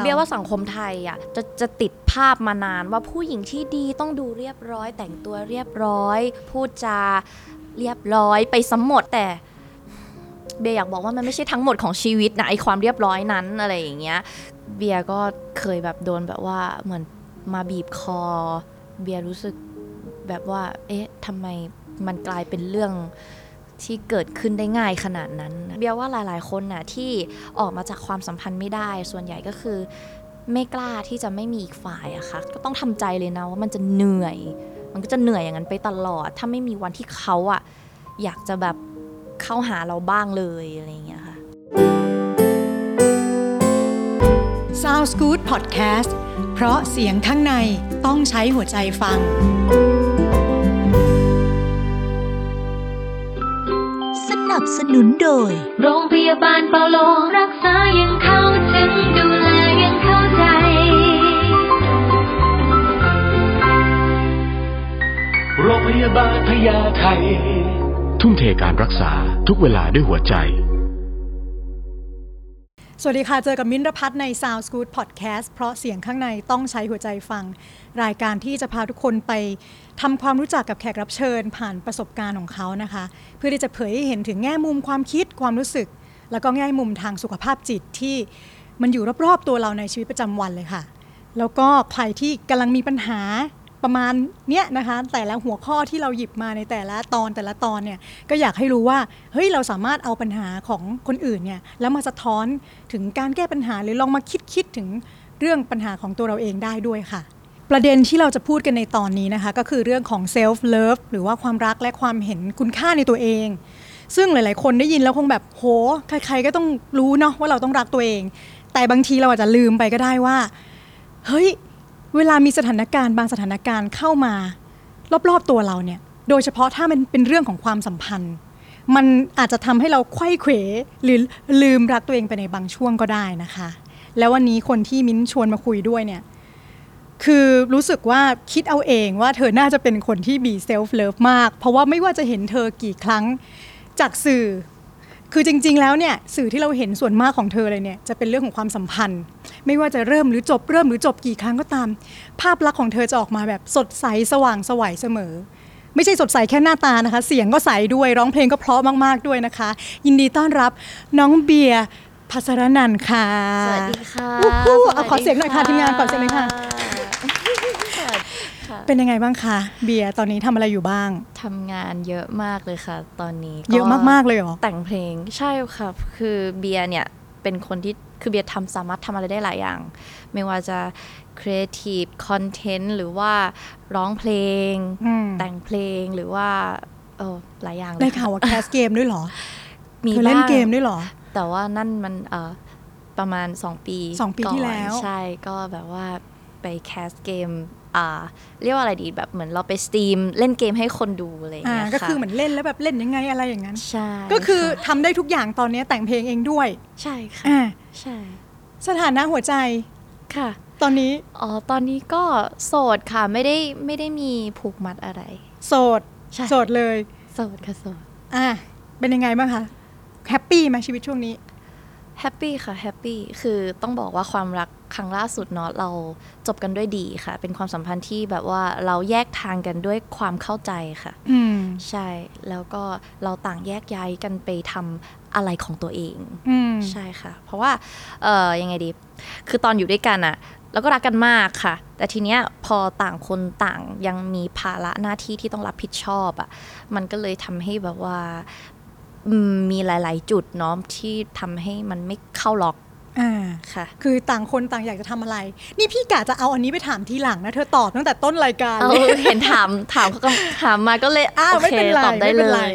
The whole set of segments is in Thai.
เบียว่าสังคมไทยอะจะจะติดภาพมานานว่าผู้หญิงที่ดีต้องดูเรียบร้อย แต่งตัวเรียบร้อย พูดจาเรียบร้อยไปสมหมดแต่เบียอยากบอกว่ามันไม่ใช่ทั้งหมดของชีวิตนะไอความเรียบร้อยนั้นอะไรอย่างเงี้ยเบียก็เคยแบบโดนแบบว่าเหมือนมาบีบคอ เบียรู้สึกแบบว่า เอ๊ะทำไมมันกลายเป็นเรื่อง ที่เกิดขึ้นได้ง่ายขนาดนั้น เบียว่าหลาย ๆ คนน่ะที่ออกมาจากความสัมพันธ์ไม่ได้ ส่วนใหญ่ก็คือ ไม่กล้าที่จะไม่มีอีกฝ่ายอะค่ะ ก็ต้องทำใจเลยนะว่ามันจะเหนื่อย มันก็จะเหนื่อยอย่างนั้นไปตลอด ถ้าไม่มีวันที่เขาอะอยากจะแบบเข้าหาเราบ้างเลยอะไรอย่างเงี้ยค่ะ Sounds Good Podcast เพราะเสียงข้างในต้องใช้หัวใจฟัง บสนุนโดย โรงพยาบาลเปาโลรักษายังเข้าถึงดูแลยังเข้าใจ โรงพยาบาลพญาไททุ่มเทการรักษาทุกเวลาด้วยหัวใจ สวัสดีค่ะ เจอกับมิ้นรพัฒน์ใน Sounds Good Podcast เพราะเสียงข้างในต้องใช้หัวใจฟัง รายการที่จะพาทุกคนไปทำความรู้จักกับแขกรับเชิญ ผ่านประสบการณ์ของเขานะคะ เพื่อที่จะเผยให้เห็นถึงแง่มุมความคิดความรู้สึก แล้วก็แง่มุมทางสุขภาพจิตที่มันอยู่รอบๆตัวเราในชีวิตประจำวันเลยค่ะ แล้วก็ใครที่กำลังมีปัญหา ประมาณเนี้ยนะคะ แต่ละหัวข้อที่เราหยิบมาในแต่ละตอนแต่ละตอนเนี่ยก็อยากให้รู้ว่าเฮ้ยเราสามารถเอาปัญหาของคนอื่นเนี่ยแล้วมาสะท้อนถึงการแก้ปัญหาหรือลองมาคิดคิดถึงเรื่องปัญหาของตัวเราเองได้ด้วยค่ะ ประเด็นที่เราจะพูดกันในตอนนี้นะคะ ก็คือเรื่องของ self love หรือว่าความรักและความเห็นคุณค่าในตัวเอง ซึ่งหลาย ๆ คนได้ยินแล้วคงแบบโหใคร ๆ ก็ต้องรู้เนาะว่าเราต้องรักตัวเอง แต่บางทีเราอาจจะลืมไปก็ได้ว่าเฮ้ย เวลามีสถานการณ์บางสถานการณ์เข้ามารอบๆตัวเราเนี่ย โดยเฉพาะถ้ามันเป็นเรื่องของความสัมพันธ์ มันอาจจะทำให้เราไข้เขวหรือลืมรักตัวเองไปในบางช่วงก็ได้นะคะ แล้ววันนี้คนที่มิ้นชวนมาคุยด้วยเนี่ยคือรู้สึกว่าคิดเอาเองว่าเธอน่าจะเป็นคนที่มี self love มาก เพราะว่าไม่ว่าจะเห็นเธอกี่ครั้งจากสื่อ คือจริง ๆ แล้วเนี่ยสื่อที่เราเห็นส่วนมากของเธอเลยเนี่ยจะเป็นเรื่องของความสัมพันธ์ ไม่ว่าจะเริ่มหรือจบเริ่มหรือจบกี่ครั้งก็ตาม ภาพลักษณ์ของเธอจะออกมาแบบสดใสสว่างไสวัยเสมอ ไม่ใช่สดใสแค่หน้าตานะคะ เสียงก็ใสด้วยร้องเพลงก็เพราะมากๆด้วยนะคะ ยินดีต้อนรับน้องเบียร์พัสรนันท์ค่ะสวัสดีค่ะวู้ฮู้สวัสดีเอาขอเสียงหน่อยค่ะทีมงานขอเสียงหน่อยค่ะสวัสดี ค่ะ เป็นยังไงบ้างคะเบียร์ตอนนี้ทำอะไรอยู่บ้าง ทำงานเยอะมากเลยค่ะ ตอนนี้เยอะมากๆเลยเหรอ แต่งเพลงใช่ค่ะ คือเบียร์เนี่ย เป็นคนที่คือเบียร์ทำสามารถทำอะไรได้หลายอย่าง ไม่ว่าจะ creative content หรือว่าร้องเพลง อืม แต่งเพลงหรือว่าเออหลายอย่างเลยได้ค่ะข่าวว่าแคสเกมด้วยเหรอมีเธอเล่นบ้าง เกมด้วยเหรอ แต่ว่านั่นมันเออประมาณ 2 ปีสองปีที่แล้วก่อนใช่ก็แบบว่าไป cast เกมอ่า เรียกว่าอะไรดีแบบเหมือนเราไป stream เล่นเกมให้คนดูอะไรอย่างอ่าเงี้ยก็ค่ะคือเหมือนเล่นแล้วแบบเล่นยังไงอะไรอย่างนั้นใช่ก็คือะทำได้ทุกอย่างตอนนี้แต่งเพลงเองด้วย ใช่ค่ะอ่าใช่ สถานะหัวใจค่ะ ตอนนี้อ๋อตอนนี้ก็โสดค่ะไม่ได้ไม่ได้มีผูกมัดอะไร โสดใช่โสดเลยโสดค่ะโสดอ่าเป็นยังไงบ้างคะ happy ไหมชีวิตช่วงนี้ happy ค่ะ happy คือต้องบอกว่าความรักครั้งล่าสุดเนาะเราจบกันด้วยดีค่ะ เป็นความสัมพันธ์ที่แบบว่าเราแยกทางกันด้วยความเข้าใจค่ะอืมใช่แล้วก็เราต่างแยกย้ายกันไปทำอะไรของตัวเองอืมใช่ค่ะ เพราะว่าเอ่อยังไงดี คือตอนอยู่ด้วยกันอะเราก็รักกันมากค่ะ แต่ทีเนี้ยพอต่างคนต่างยังมีภาระหน้าที่ที่ต้องรับผิดชอบอะมันก็เลยทำให้แบบว่าอื มมีหลาย ๆ จุดเนาะที่ทำให้มันไม่เข้าล็อกอ่าค่ะ คือต่างคนต่างอยากจะทำอะไร นี่พี่กะจะเอาอันนี้ไปถามทีหลังนะเธอตอบตั้งแต่ต้นรายการเอาเลยเห็นถามถามเขาก็ถามมาก็เลยอ้าวโอไม่เคเป็นไรตอบได้ไม่เลเป็นไร ย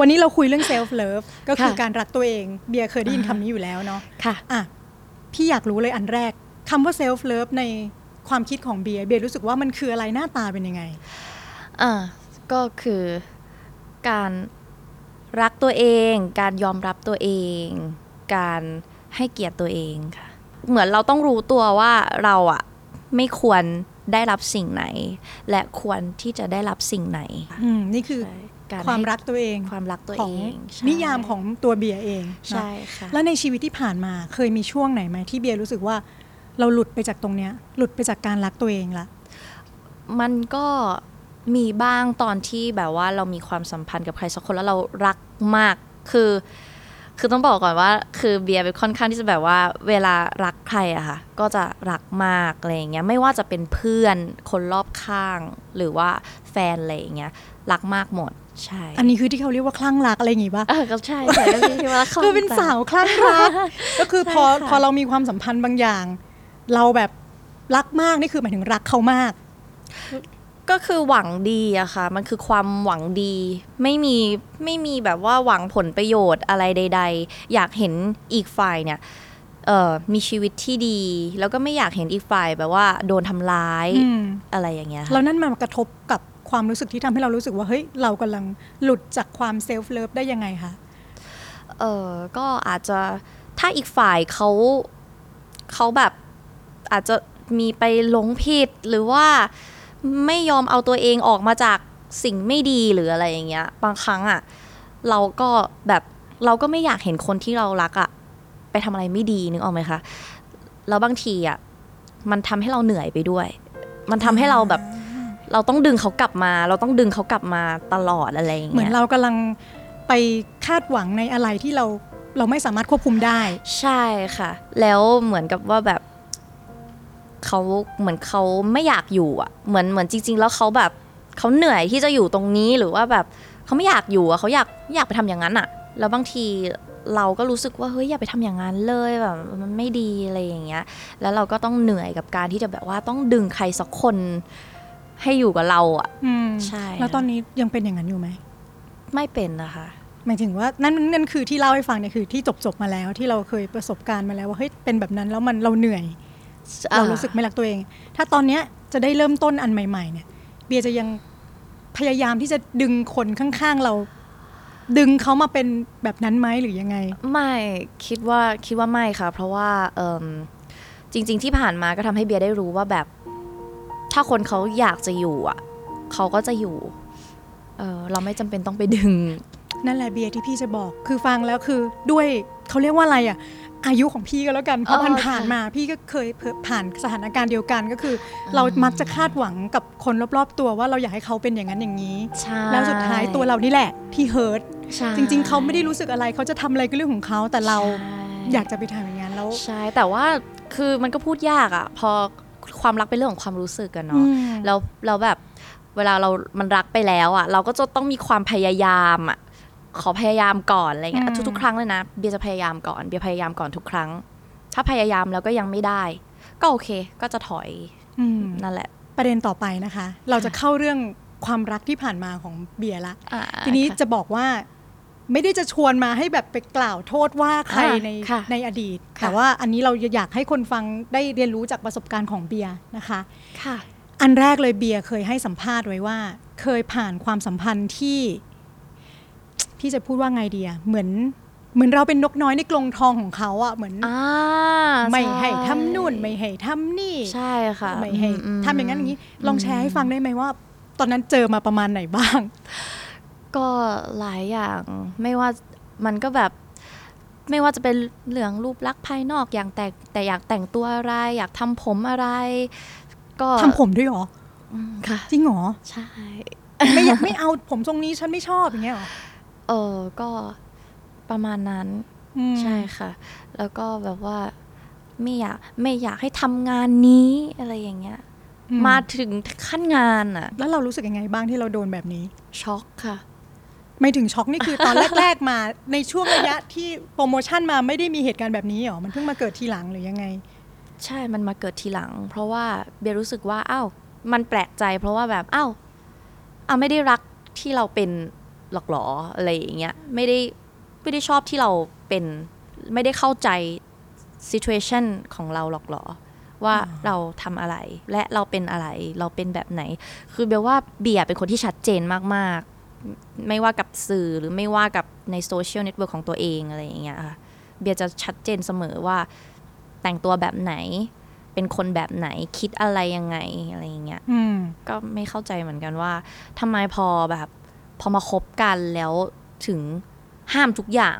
วันนี้เราคุยเรื่อง self love ก็คือค่ะ การรักตัวเองเบียร์เคยได้ยินคำนี้อยู่แล้วเนาะค่ะ อะพี่อยากรู้เลยอันแรกคำว่า self love ในความคิดของเบียร์เบียร์รู้สึกว่ามันคืออะไรหน้าตาเป็นยังไง อ่าก็คือการ รักตัวเอง การยอมรับตัวเอง การให้เกียรติตัวเองค่ะ เหมือนเราต้องรู้ตัวว่าเราอะไม่ควรได้รับสิ่งไหน และควรที่จะได้รับสิ่งไหนอืมนี่คือใช่การความให้รักตัวเองความรักตัวของเองใช่นิยามของตัวเบียร์เองใช่เนอะค่ะแล้วในชีวิตที่ผ่านมาเคยมีช่วงไหนไหมที่เบียร์รู้สึกว่าเราหลุดไปจากตรงเนี้ยหลุดไปจากการรักตัวเองละมันก็ มีบ้างตอนที่แบบว่าเรามีความสัมพันธ์กับใครสักคนแล้วเรารักมากคือ คือต้องบอกก่อนว่า คือเบียร์เป็นค่อนข้างที่จะแบบว่า เวลารักใครอะค่ะก็จะรักมากอะไรอย่างเงี้ยไม่ว่าจะเป็นเพื่อนคนรอบข้าง หรือว่าแฟนอะไรอย่างเงี้ยรักมากหมดใช่ อันนี้คือที่เขาเรียกว่าคลั่งรักอะไรอย่างงี้ปะเออก็ใช่ใช่ก็คือที่ว่าข้คือเป็นสาวคลั่งรัก ก็คือพอใช่ค่ะพอเรามีความสัมพันธ์บางอย่าง เราแบบรักมากนี่คือหมายถึงรักเขามาก ก็คือหวังดีอะค่ะ มันคือความหวังดี ไม่มีไม่มีแบบว่าหวังผลประโยชน์อะไรใด ๆ อยากเห็นอีกฝ่ายเนี่ยเอ่อมีชีวิตที่ดี แล้วก็ไม่อยากเห็นอีกฝ่ายแบบว่าโดนทำร้ายอืมอะไรอย่างเงี้ยค่ะแล้วนั่นมันกระทบกับความรู้สึกที่ทำให้เรารู้สึกว่าเฮ้ยเรากำลังหลุดจากความเซลฟ์เลิฟได้ยังไงคะเออก็อาจจะถ้าอีกฝ่ายเขาเขาแบบอาจจะมีไปหลงผิดหรือว่า ไม่ยอมเอาตัวเองออกมาจากสิ่งไม่ดีหรืออะไรอย่างเงี้ย บางครั้งอะเราก็แบบเราก็ไม่อยากเห็นคนที่เรารักอะไปทำอะไรไม่ดีนึกออกไหมคะแล้วบางทีอะมันทำให้เราเหนื่อยไปด้วย มันทำให้เราแบบ เราต้องดึงเขากลับมา เราต้องดึงเขากลับมาตลอดอะไรอย่างเหมืเงี้อนยเรากำลังไปคาดหวังในอะไรที่เราเราไม่สามารถควบคุมได้ ใช่ค่ะ แล้วเหมือนกับว่าแบบ เขาเหมือนเขาไม่อยากอยู่อะเหมือนเหมือนจริง ๆ แล้วเขาแบบเขาเหนื่อยที่จะอยู่ตรงนี้หรือว่าแบบเขาไม่อยากอยู่อะเขาอยากอยากไปทำอย่างนั้นอะ แล้วบางทีเราก็รู้สึกว่าเฮ้ยอย่าไปทำอย่างนั้นเลยแบบมันไม่ดีอะไรอย่างเงี้ย แล้วเราก็ต้องเหนื่อยกับการที่จะแบบว่าต้องดึงใครสักคนให้อยู่กับเราอะอืมใช่ แล้วตอนนี้ยังเป็นอย่างนั้นอยู่ไหม ไม่เป็นนะคะหมายถึงว่านั่นนั่นคือที่เล่าให้ฟังเนี่ยคือที่จบจบๆมาแล้วที่เราเคยประสบการณ์มาแล้วว่าเฮ้ยเป็นแบบนั้นแล้วมันเราเหนื่อย เรารู้สึกไม่รักตัวเอง ถ้าตอนเนี้ยจะได้เริ่มต้นอันใหม่ๆเนี่ยเบียร์จะยังพยายามที่จะดึงคนข้างๆเรา ดึงเขามาเป็นแบบนั้นไหมหรือยังไง ไม่คิดว่าคิดว่าไม่ค่ะ เพราะว่าเอิ่มจริง ๆ ที่ผ่านมาก็ทำให้เบียร์ได้รู้ว่าแบบ ถ้าคนเขาอยากจะอยู่อะเขาก็จะอยู่เออเราไม่จำเป็นต้องไปดึง นั่นแหละเบียร์ที่พี่จะบอก คือฟังแล้วคือด้วยเขาเรียกว่าอะไรอะ อายุของพี่ก็แล้วกันเพราะเออมันผ่านค่ะมาพี่ก็เคยผ่านสถานการณ์เดียวกันก็คือ เรามักจะคาดหวังกับคนรอบๆ ตัวว่าเราอยากให้เขาเป็นอย่างนั้นอย่างนี้ใช่แล้วสุดท้ายตัวเรานี่แหละที่เฮิร์ตใช่จริง ๆ เขาไม่ได้รู้สึกอะไรเขาจะทำอะไรก็เรื่องของเขาแต่เราใช่อยากจะไปทำอย่างนั้นแล้วใช่แต่ว่าคือมันก็พูดยากอะพอความรักเป็นเรื่องของความรู้สึกกันอืเนาะมแล้วเราแบบเวลาเรามันรักไปแล้วอะเราก็จะต้องมีความพยายามอะ ขอพยายามก่อนอะไรเงี้ยอืมทุกๆครั้งเลยนะเบียร์จะพยายามก่อนเบียร์พยายามก่อนทุกครั้ง ถ้าพยายามแล้วก็ยังไม่ได้ ก็โอเคก็จะถอยอืมนั่นแหละ ประเด็นต่อไปนะคะ เราจะเข้าเรื่องความรักที่ผ่านมาของเบียร์ละอ่าทีนี้ค่ะจะบอกว่าไม่ได้จะชวนมาให้แบบไปกล่าวโทษว่าใครอ่าในค่ะในอดีตค่ะแต่ว่าอันนี้เราอยากให้คนฟังได้เรียนรู้จากประสบการณ์ของเบียร์นะคะค่ะ อันแรกเลยเบียร์เคยให้สัมภาษณ์ไว้ว่า เคยผ่านความสัมพันธ์ที่ พี่จะพูดว่าไงเดียเหมือนเหมือนเราเป็นนกน้อยในกรงทองของเขาอะเหมือนอ่าไม่ช่ให้ทำนู่นไม่ให้ทำนี่ใช่ค่ะไม่ให้อืมทำอย่างนั้นอย่างนี้ ลองแชร์ให้ฟังได้ไหมว่า ตอนนั้นเจอมาประมาณไหนบ้าง ก็หลายอย่างไม่ว่ามันก็แบบไม่ว่าจะเป็นเรื่องรูปลักษณ์ภายนอกอย่างแต่แต่อยากแต่งตัวอะไร อยากทำผมอะไร ก็ทำผมด้วยเหรออืมค่ะ จริงเหรอ ใช่ ไม่อยากไม่เอาผมทรงนี้ฉันไม่ชอบอย่างเงี้ยเหรอ เออก็ประมาณนั้น อืมใช่ค่ะ แล้วก็แบบว่าไม่อยากไม่อยากให้ทำงานนี้อะไรอย่างเงี้ย อืมาถึงขั้นงานอะแล้วเรารู้สึกยังไงบ้างที่เราโดนแบบนี้ ช็อกค่ะ ไม่ถึงช็อกนี่คือตอน แรก ๆ มาในช่วงระยะที่โปรโมชั่นมาไม่ได้มีเหตุการณ์แบบนี้เหรอ มันเพิ่งมาเกิดทีหลังหรือยังไง ใช่มันมาเกิดทีหลัง เพราะว่าเบียร์รู้สึกว่าอ้าวมันแปลกใจ เพราะว่าแบบอ้าวอ้าวไม่ได้รักที่เราเป็น หรอกเหรออะไรอย่างเงี้ยไม่ได้ไม่ได้ชอบที่เราเป็นไม่ได้เข้าใจ situation ของเราหรอกเหรอว่าเราทำอะไรและเราเป็นอะไรเราเป็นแบบไหน คือเบียร์ว่าเบียร์เป็นคนที่ชัดเจนมากๆ ไม่ว่ากับสื่อหรือไม่ว่ากับใน social network ของตัวเองอะไรอย่างเงี้ยค่ะเบียร์จะชัดเจนเสมอว่าแต่งตัวแบบไหน เป็นคนแบบไหนคิดอะไรยังไงอะไรอย่างเงี้ยอืมก็ไม่เข้าใจเหมือนกันว่าทำไมพอแบบพ อมาคบกันแล้วถึงห้ามทุกอย่าง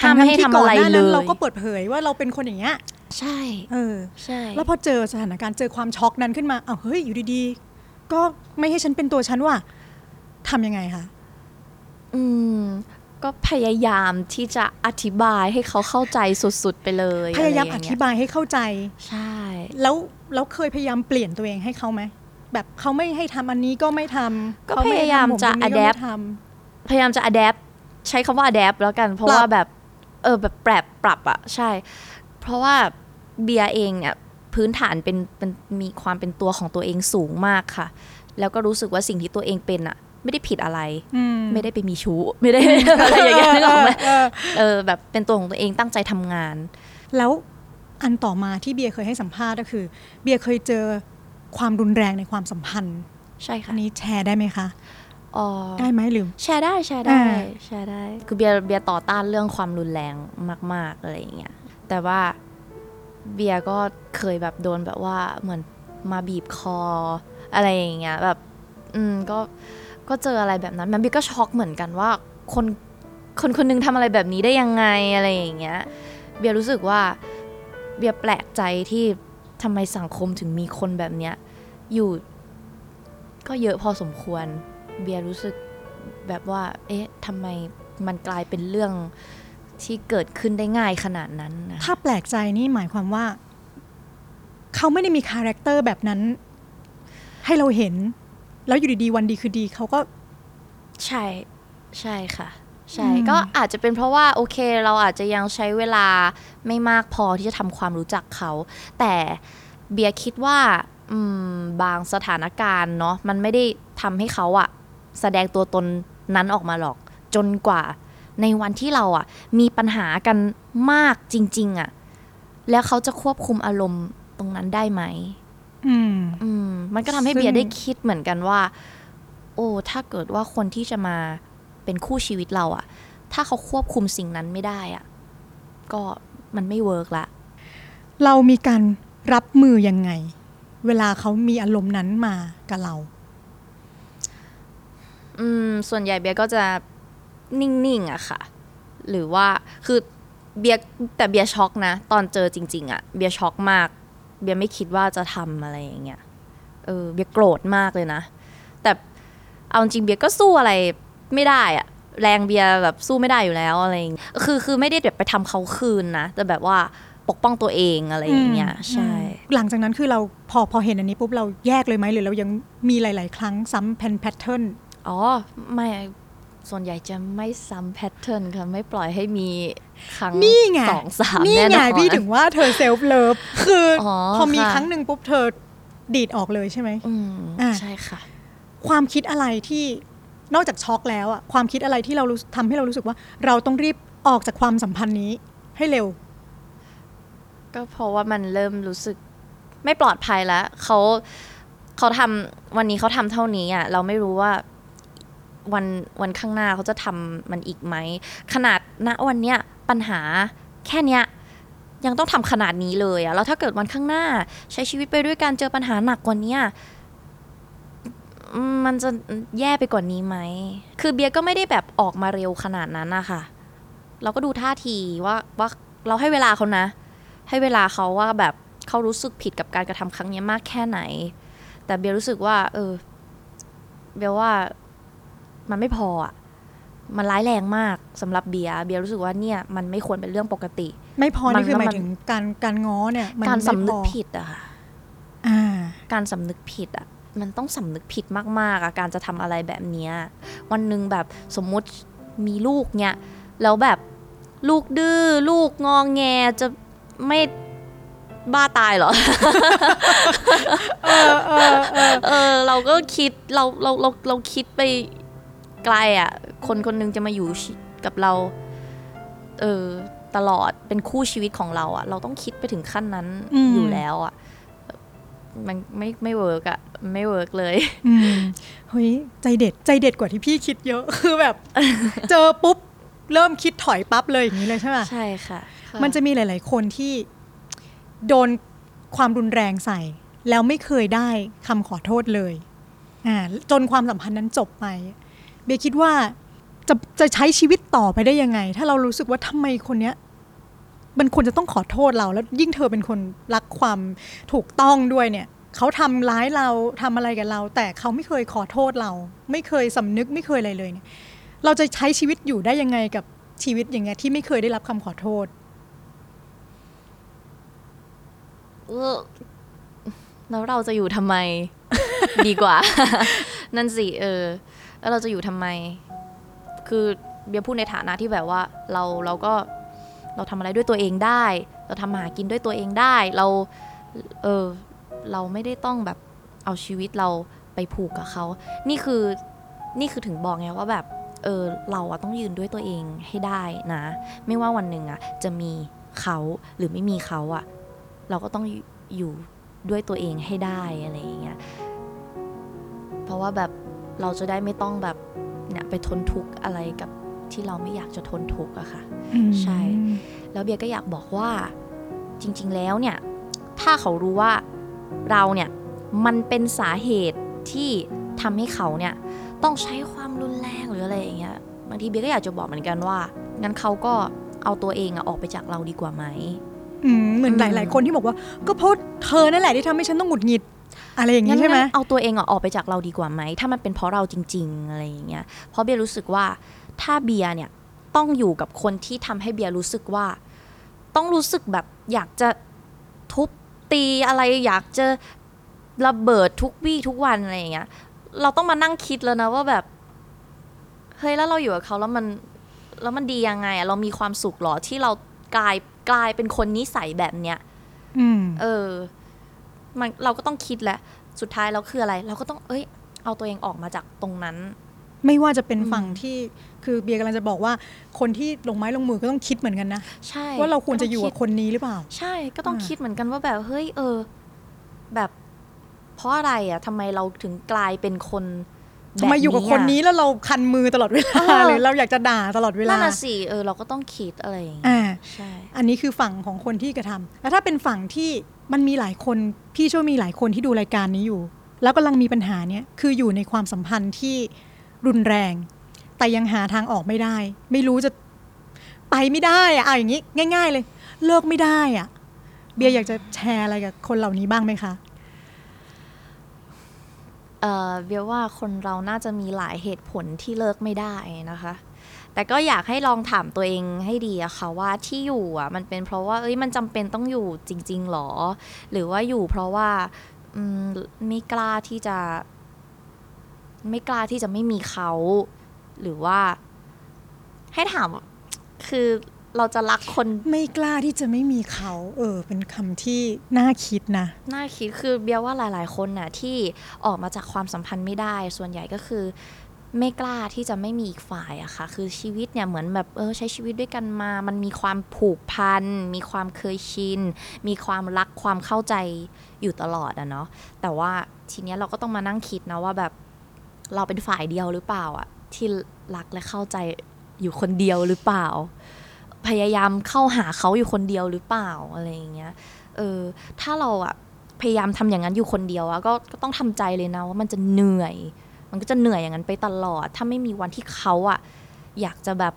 ห้ามทั้งๆให้ที่ทำก่อนอะไรหน้าเลนั้นยเราก็เปิดเผยว่าเราเป็นคนอย่างเงี้ยใช่ เออ ใช่ แล้วพอเจอสถานการณ์เจอความช็อกนั้นขึ้นมาอ้าวเฮ้ยอยู่ดีๆ ก็ไม่ให้ฉันเป็นตัวฉันว่ะทำยังไงคะอืมก็พยายามที่จะอธิบายให้เขาเข้าใจสุดๆไปเลย พยายามะอไรงธิเงี้บายให้เข้าใจ ใช่ แล้วแล้วเคยพยายามเปลี่ยนตัวเองให้เขาไหม แบบเขาไม่ให้ทำอันนี้ก็ไม่ทำก็เขพไให้ยายามทำจะผมตรงนี้ก็ไม่ adapt ทพยายามจะ adapt ใช้คำว่า adapt แล้วกัน เพราะปรับว่าแบบ เออ แบบปรับปรับอะใช่ เพราะว่าเบียร์เองเนี่ย พื้นฐานเป็นเป็นมีความเป็นตัวของตัวเองสูงมากค่ะ แล้วก็รู้สึกว่าสิ่งที่ตัวเองเป็นอะไม่ได้ผิดอะไรำอืมไม่ได้ไปมีชู้ ไม่ได้ อะไรอย่างเงี้ยนึกออกไหมเออ เออแบบเป็นตัวของตัวเองตั้งใจทำงาน แล้วอันต่อมาที่เบียร์เคยให้สัมภาษณ์ก็คือ เบียร์เคยเจอ ความรุนแรงในความสัมพันธ์ใช่ค่ะอันนี้แชร์ได้ไหมคะอ๋อได้ไหมหรือแชร์ได้แชร์ได้อ่าแชร์ได้ คือเบียร์เบียร์ต่อต้านเรื่องความรุนแรงมาก ๆ อะไรอย่างเงี้ยแต่ว่าเบียร์ก็เคยแบบโดนแบบว่าเหมือนมาบีบคอ อะไรอย่างเงี้ยแบบอืมก็ก็เจออะไรแบบนั้นมันเบียร์ก็ช็อกเหมือนกันว่าคนคนคนหนึงทำอะไรแบบนี้ได้ยังไงอะไรอย่างเงี้ยเบียร์รู้สึกว่าเบียร์แปลกใจที่ ทำไมสังคมถึงมีคนแบบเนี้ยอยู่ก็เยอะพอสมควร เบียร์รู้สึกแบบว่า เอ๊ะทำไมมันกลายเป็นเรื่องที่เกิดขึ้นได้ง่ายขนาดนั้นนะถ้าแปลกใจนี่หมายความว่า เขาไม่ได้มี character แบบนั้น ให้เราเห็น แล้วอยู่ดีๆวันดีคือดีเขาก็ ใช่ ใช่ค่ะ ใช่อืมก็อาจจะเป็นเพราะว่าโอเคเราอาจจะยังใช้เวลาไม่มากพอที่จะทำความรู้จักเขา แต่เบียร์คิดว่าอืมบางสถานการณ์เนาะมันไม่ได้ทำให้เขาอะแสดงตัวตนนั้นออกมาหรอก จนกว่าในวันที่เราอะมีปัญหากันมากจริง ๆอะแล้วเขาจะควบคุมอารมณ์ตรงนั้นได้ไหมอืมอืมมันก็ทำให้ซึ่งเบียร์ได้คิดเหมือนกันว่า โอ้ถ้าเกิดว่าคนที่จะมา เป็นคู่ชีวิตเราอะถ้าเขาควบคุมสิ่งนั้นไม่ได้อะก็มันไม่เวิร์กละ เรามีการรับมือยังไง เวลาเขามีอารมณ์นั้นมากับเรา อืม ส่วนใหญ่เบียร์ก็จะนิ่งๆอะค่ะ หรือว่าคือเบียร์แต่เบียร์ช็อกนะ ตอนเจอจริง ๆอะเบียร์ช็อกมาก เบียร์ไม่คิดว่าจะทำอะไรอย่างเงี้ยเออเบียร์โกรธมากเลยนะ แต่เอาจริงเบียร์ก็สู้อะไร ไม่ได้อะแรงเบียร์แบบสู้ไม่ได้อยู่แล้วอะไรอย่างเงี้ยคือคือไม่ได้แบบไปทำเขาคืนนะ แต่แบบว่าปกป้องตัวเองอะไรอย่างเงี้ยใช่อืมหลังจากนั้นคือเราพอพอเห็นอันนี้ปุ๊บเราแยกเลยไหมหรือเรายังมีหลาย ๆ ครั้งซ้ำแพนแพทเทิร์นอ๋อไม่ส่วนใหญ่จะไม่ซ้ำ pattern ค่ะไม่ปล่อยให้มีครั้งนี่ไงสองสามนี่แน่ไงนอนพี่ถึงว่าเธอ self love คือออพอมีค่ะครั้งหนึ่งปุ๊บเธอดีดออกเลยใช่ไหมอืมอะใช่ค่ะ ความคิดอะไรที่ นอกจากช็อกแล้วอะความคิดอะไรที่เรารู้ทำให้เรารู้สึกว่า เราต้องรีบออกจากความสัมพันธ์นี้ให้เร็ว ก็เพราะว่ามันเริ่มรู้สึกไม่ปลอดภัยแล้วเขาเขาทำวันนี้เขาทำเท่านี้อะเราไม่รู้ว่าวันวันข้างหน้าเขาจะทำมันอีกไหม ขนาดณวันเนี้ยปัญหาแค่เนี้ยยังต้องทำขนาดนี้เลยอะแล้วถ้าเกิดวันข้างหน้า ใช้ชีวิตไปด้วยการเจอปัญหาหนักกว่านี้ มมันจะแย่ไปกว่านี้ไหม คือเบียร์ก็ไม่ได้แบบออกมาเร็วขนาดนั้นนะคะเราก็ดูท่าทีว่าว่าเราให้เวลาเขานะ ให้เวลาเขาว่าแบบเขารู้สึกผิดกับการกระทำครั้งนี้มากแค่ไหน แต่เบียร์รู้สึกว่า เออ เบียร์ว่ามันไม่พออะมันร้ายแรงมากสำหรับเบียร์เบียร์รู้สึกว่าเนี่ยมันไม่ควรเป็นเรื่องปกติ ไม่พอมันนี่คือหมายมันถึงการการง้อเนี่ยมันการสำนึไม่กพอผิดอะค่ะอ่าการสำนึกผิดอะ มันต้องสำนึกผิดมากๆอะการจะทำอะไรแบบเนี้ยวันหนึ่งแบบสมมุติมีลูกเนี่ยแล้วแบบลูกดื้อลูกงองแงจะไม่บ้าตายเหรอ เออเออเออเออเราก็คิดเราเราเราเราคิดไปไกลอะ คนคนหนึงจะมาอยู่ชีกับเรา เออตลอดเป็นคู่ชีวิตของเราอะ เราต้องคิดไปถึงขั้นนั้นอืมอยู่แล้วอะ มันไม่ไม่ work อะไม่ work เลยอืมเฮ้ยใจเด็ดใจเด็ดกว่าที่พี่คิดเยอะคือแบบ เจอปุ๊บเริ่มคิดถอยปั๊บเลยอย่างนี้เลยใช่ไหมใช่ค่ะ มันจะมีหลาย ๆ คนที่โดนความรุนแรงใส่ แล้วไม่เคยได้คำขอโทษเลยอ่าจนความสัมพันธ์นั้นจบไป เบียร์คิดว่าจะจะใช้ชีวิตต่อไปได้ยังไง ถ้าเรารู้สึกว่าทำไมคนเนี้ย มันควรจะต้องขอโทษเรา แล้วยิ่งเธอเป็นคนรักความถูกต้องด้วยเนี่ยเขาทำร้ายเราทำอะไรกับเรา แต่เขาไม่เคยขอโทษเรา ไม่เคยสำนึกไม่เคยอะไรเลยเนี่ยเราจะใช้ชีวิตอยู่ได้ยังไงกับชีวิตอย่างเงี้ยที่ไม่เคยได้รับคำขอโทษแล้วเราจะอยู่ทำไม ดีกว่า นั่นสิเออ แล้วเราจะอยู่ทำไม คือเบียร์พูดในฐานะที่แบบว่า เราเราก็ เราทำอะไรด้วยตัวเองได้ เราทำมาหากินด้วยตัวเองได้ เราเออเราไม่ได้ต้องแบบเอาชีวิตเราไปผูกกับเขา นี่คือนี่คือถึงบอกไงว่าแบบเออเราอะต้องยืนด้วยตัวเองให้ได้นะ ไม่ว่าวันหนึ่งอะจะมีเขาหรือไม่มีเขาอะเราก็ต้องอยู่ด้วยตัวเองให้ได้อะไรอย่างเงี้ยเพราะว่าแบบเราจะได้ไม่ต้องแบบเนี่ยไปทนทุกข์อะไรกับที่เราไม่อยากจะทนทุกข์อะค่ะ ใช่ แล้วเบียร์ก็อยากบอกว่าจริง ๆ แล้วเนี่ย ถ้าเขารู้ว่าเราเนี่ย มันเป็นสาเหตุที่ทำให้เขาเนี่ย ต้องใช้ความรุนแรงหรืออะไรอย่างเงี้ยบางทีเบียร์ก็อยากจะบอกเหมือนกันว่า งั้นเขาก็เอาตัวเองอะออกไปจากเราดีกว่าไหมอืมเหมือนอืมหลาย ๆ คนที่บอกว่า ก็เพราะเธอนั่นแหละที่ทำให้ฉันต้องหงุดหงิดอะไรอย่างนี้ใช่ไหมงั้นเอาตัวเองอะออกไปจากเราดีกว่าไหม ถ้ามันเป็นเพราะเราจริง ๆ อะไรอย่างเงี้ยเพราะเบียร์รู้สึกว่าถ้าเบียร์เนี่ย ต้องอยู่กับคนที่ทำให้เบียร์รู้สึกว่า ต้องรู้สึกแบบอยากจะทุบตีอะไรอยากจะระเบิดทุกวี่ทุกวันอะไรอย่างเงี้ย เราต้องมานั่งคิดแล้วนะว่าแบบเฮ้ยแล้วเราอยู่กับเขาแล้วมันแล้วมันดียังไงอะเรามีความสุขเหรอที่เรากลายกลายเป็นคนนิสัยแบบเนี้ยอืมเออ มันเราก็ต้องคิดแหละสุดท้ายเราคืออะไร เราก็ต้อง เอ้ย เอาตัวเองออกมาจากตรงนั้น ไม่ว่าจะเป็นอืมฝั่งที่ คือเบียร์กำลังจะบอกว่าคนที่ลงไม้ลงมือก็ต้องคิดเหมือนกันนะใช่ว่าเราควรจะอยู่ก็กับต้งคนนี้หรือเปล่า ใช่ก็ต้องอ่าคิดเหมือนกันว่าแบบเฮ้ยเออ แบบเพราะอะไรอะทำไมเราถึงกลายเป็นคนแบบทำไมอยู่กับคนนี้อะแล้วเราคันมือตลอดเวลาเออหรือเราอยากจะด่าตลอดเวลานั่นน่ะสิเออเราก็ต้องคิดอะไรอย่างเงี้ยอ่าใช่อันนี้คือฝั่งของคนที่กระทำแล้วถ้าเป็นฝั่งที่มันมีหลายคนพี่ช่วยมีหลายคนที่ดูรายการนี้อยู่ แล้วกำลังมีปัญหาเนี้ยคืออยู่ในความสัมพันธ์ที่รุนแรง แต่ยังหาทางออกไม่ได้ ไม่รู้จะไปไม่ได้อะเอาอย่างนี้ ง่าย ๆ เลย เลิกไม่ได้อะเบียร์อยากจะแชร์อะไรกับคนเหล่านี้บ้างไหมคะเออเบียว่าคนเราน่าจะมีหลายเหตุผลที่เลิกไม่ได้นะคะ แต่ก็อยากให้ลองถามตัวเองให้ดีอะค่ะว่าที่อยู่อะมันเป็นเพราะว่าเอ้ยมันจำเป็นต้องอยู่จริง ๆหรอ หรือว่าอยู่เพราะว่าอืมไม่กล้าที่จะ ไม่กล้าที่จะไม่มีเขา หรือว่า ให้ถามคือเราจะรักคนไม่กล้าที่จะไม่มีเขา เออ เป็นคำที่น่าคิดนะ น่าคิดคือเบียว่าหลาย ๆ คนน่ะ ที่ออกมาจากความสัมพันธ์ไม่ได้ ส่วนใหญ่ก็คือ ไม่กล้าที่จะไม่มีอีกฝ่ายอะค่ะ คือชีวิตเนี่ยเหมือนแบบเออใช้ชีวิตด้วยกันมา มันมีความผูกพัน มีความเคยชิน มีความรักความเข้าใจอยู่ตลอดอะเนาะ แต่ว่าทีเนี้ยเราก็ต้องมานั่งคิดนะว่าแบบเราเป็นฝ่ายเดียวหรือเปล่าอะ ที่รักและเข้าใจอยู่คนเดียวหรือเปล่า พยายามเข้าหาเขาอยู่คนเดียวหรือเปล่าอะไรอย่างเงี้ย เออ ถ้าเราอะพยายามทำอย่างนั้นอยู่คนเดียวอะก็ก็ต้องทำใจเลยนะว่ามันจะเหนื่อย มันก็จะเหนื่อยอย่างนั้นไปตลอด ถ้าไม่มีวันที่เขาอะอยากจะแบบ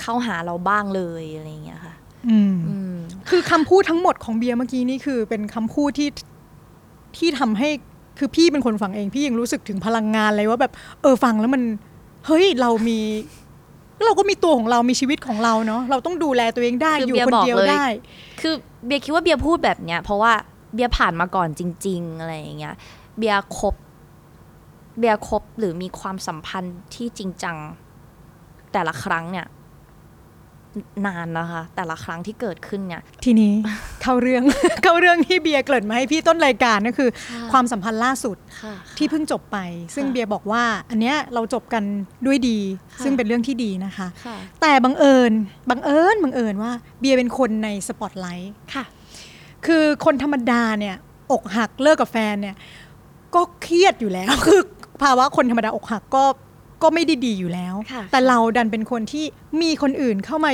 เข้าหาเราบ้างเลยอะไรอย่างเงี้ยค่ะอืมอืมคือคำพูดทั้งหมดของเบียร์เมื่อกี้นี่คือเป็นคำพูดที่ที่ทำให้คือพี่เป็นคนฟังเอง พี่ยังรู้สึกถึงพลังงานเลยว่าแบบ เออฟังแล้วมัน เฮ้ยเรามีเราก็มีตัวของเรามีชีวิตของเราเนาะเราต้องดูแลตัวเองได้คืออยู่เบียร์คนบอกเดียวเลย ได้ คือเบียร์คิดว่าเบียร์พูดแบบเนี้ยเพราะว่าเบียร์ผ่านมาก่อนจริง ๆ อะไรอย่างเงี้ย เบียร์คบ เบียร์คบหรือมีความสัมพันธ์ที่จริงจังแต่ละครั้งเนี่ย นานนะคะ แต่ละครั้งที่เกิดขึ้นเนี่ย ทีนี้เข้าเรื่อง เข้าเรื่องที่เบียร์เกริ่นมาให้พี่ต้นรายการก็คือค่ะความสัมพันธ์ล่าสุดค่ะที่เพิ่งจบไป ซึ่งค่ะเบียร์บอกว่า อันเนี้ยเราจบกันด้วยดีค่ะซึ่งเป็นเรื่องที่ดีนะคะค่ะแต่บังเอิญบังเอิญบังเอิญว่าเบียร์เป็นคนในสปอตไลท์ค่ะคือคนธรรมดาเนี่ยอกหักเลิกกับแฟนเนี่ยก็เครียดอยู่แล้วคือภาวะคนธรรมดาอกหักก็ ก็ไม่ได้ดีอยู่แล้ว ค่ะ แต่เราดันเป็นคนที่มีคนอื่นเข้ามา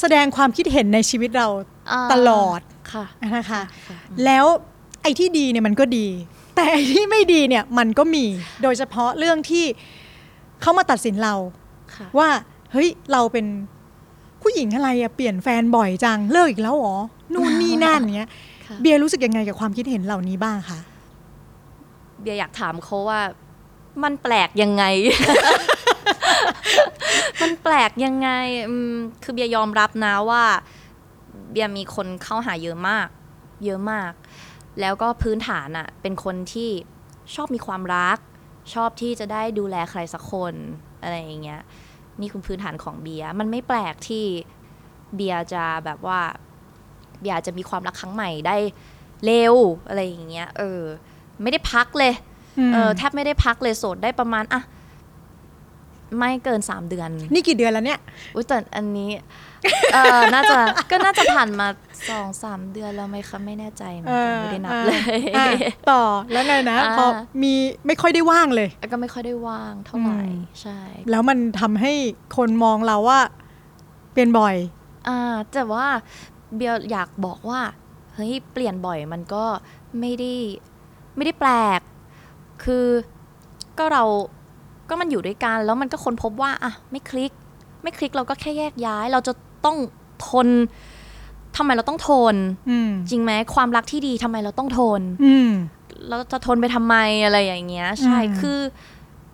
แสดงความคิดเห็นในชีวิตเราอ่าตลอดค่ะ นะคะ ค่ะ แล้วไอ้ที่ดีเนี่ยมันก็ดี แต่ไอ้ที่ไม่ดีเนี่ยมันก็มี โดยเฉพาะเรื่องที่เขามาตัดสินเรา ค่ะ ว่าเฮ้ยเราเป็นผู้ผู้หญิงอะไรอะเปลี่ยนแฟนบ่อยจังเลิกอีกแล้วเหรอนู่นนี่นั่นเนี้ยค่ะ เบียร์รู้สึกยังไงกับความคิดเห็นเหล่านี้บ้างคะ เบียร์อยากถามเขาว่า มันแปลกยังไง มันแปลกยังไงอืมคือเบียยอมรับนะว่า เบียมีคนเข้าหาเยอะมาก เยอะมาก แล้วก็พื้นฐานอะเป็นคนที่ชอบมีความรัก ชอบที่จะได้ดูแลใครสักคนอะไรอย่างเงี้ย นี่คือพื้นฐานของเบียมันไม่แปลกที่เบียจะแบบว่า เบียจะมีความรักครั้งใหม่ได้เร็วอะไรอย่างเงี้ย เออ ไม่ได้พักเลย เออแทบไม่ได้พักเลยโสดได้ประมาณอะไม่เกินสามเดือน นี่กี่เดือนแล้วเนี่ย อุ้ยแต่อันนี้ เออน่าจะ ก็น่าจะผ่านมาสองสามเดือนแล้วไหมคะ ไม่แน่ใจเหมือนกันไม่ได้นับเลยอะต่อแล้วไงนะอ่าพอมีไม่ค่อยได้ว่างเลย ก็ไม่ค่อยได้ว่างเท่าไหร่อืมใช่ แล้วมันทำให้คนมองเราว่า เป็นบ่อย อ่า แต่ว่าเบียร์อยากบอกว่า เฮ้ย เปลี่ยนบ่อยมันก็ไม่ได้ ไม่ได้แปลก คือก็เราก็มันอยู่ด้วยกันแล้วมันก็ค้นพบว่าอะไม่คลิก ไม่คลิกเราก็แค่แยกย้าย เราจะต้องทนทำไมเราต้องทนอืมจริงไหมความรักที่ดีทำไมเราต้องทนอืมเราจะทนไปทำไมอะไรอย่างเงี้ย ใช่อืมคือ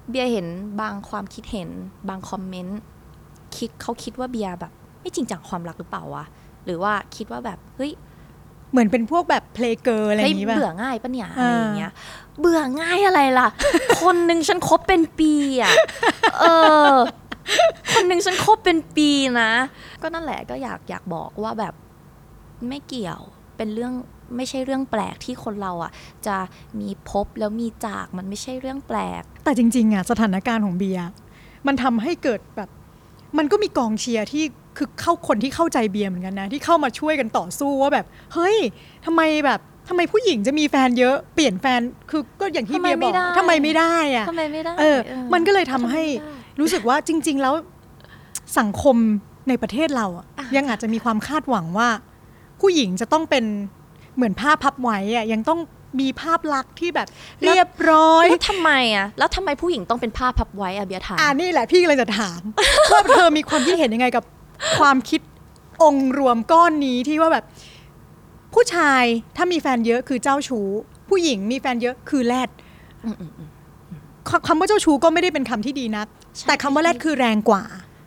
เบียร์เห็นบางความคิดเห็นบางคอมเมนต์คิดเขาคิดว่าเบียร์แบบ ไม่จริงจังความรักหรือเปล่าวะหรือว่าคิดว่าแบบเฮ้ย เหมือนเป็นพวกแบบเพลเกอร์อะไรอเฮ้ยย่างนี้ป่ะเบื่อง่ายปะเนี่ยอ่าอะไรอย่างเงี้ยเบื่อง่ายอะไรล่ะ คนหนึ่งฉันคบเป็นปีอะเออ คนหนึ่งฉันคบเป็นปีนะ ก็นั่นแหละก็อยากอยากบอกว่าแบบไม่เกี่ยวเป็นเรื่องไม่ใช่เรื่องแปลกที่คนเราอะ จะมีพบแล้วมีจากมันไม่ใช่เรื่องแปลก แต่จริง ๆอะสถานการณ์ของเบียร์มันทำให้เกิดแบบ มันก็มีกองเชียร์ที่ คือเข้าคนที่เข้าใจเบียร์เหมือนกันนะ ที่เข้ามาช่วยกันต่อสู้ว่าแบบ เฮ้ยทำไมแบบทำไมผู้หญิงจะมีแฟนเยอะเปลี่ยนแฟนคือก็อย่างที่ทำไมเบียร์บอกไม่ได้ทำไมไม่ได้อะทำไมไม่ได้เออ มันก็เลยทำให้ทำไมไม่ได้รู้สึกว่าจริง ๆ แล้วสังคมในประเทศเราอะอะยังอาจจะมีความคาดหวังว่า ผู้หญิงจะต้องเป็นเหมือนผ้าพับไว้อะยังต้องมีภาพลักษณ์ที่แบบเรียบร้อยแล้วทำไมอะแล้วทำไมผู้หญิงต้องเป็นผ้าพับไว้อะเบียร์ถามอ่านี่แหละพี่เลยจะถามว่าเธอมีความคิดเห็นยังไงกับ ความคิดองค์รวมก้อนนี้ที่ว่าแบบ ผู้ชายถ้ามีแฟนเยอะคือเจ้าชู้ ผู้หญิงมีแฟนเยอะคือแรดอืมอืมอืมคคำว่าเจ้าชู้ก็ไม่ได้เป็นคำที่ดีนักใช่แต่คำว่าแรดคือแรงกว่า